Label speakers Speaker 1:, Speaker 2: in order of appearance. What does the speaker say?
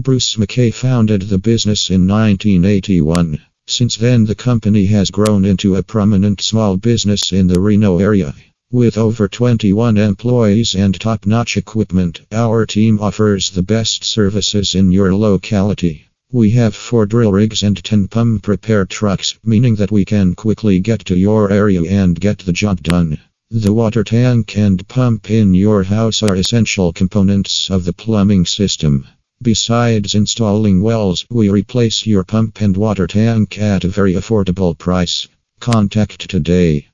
Speaker 1: Bruce McKay founded the business in 1981. Since then, the company has grown into a prominent small business in the Reno area. With over 21 employees and top notch equipment, our team offers the best services in your locality. We have 4 drill rigs and 10 pump repair trucks, meaning that we can quickly get to your area and get the job done. The water tank and pump in your house are essential components of the plumbing system. Besides installing wells, we replace your pump and water tank at a very affordable price. Contact today.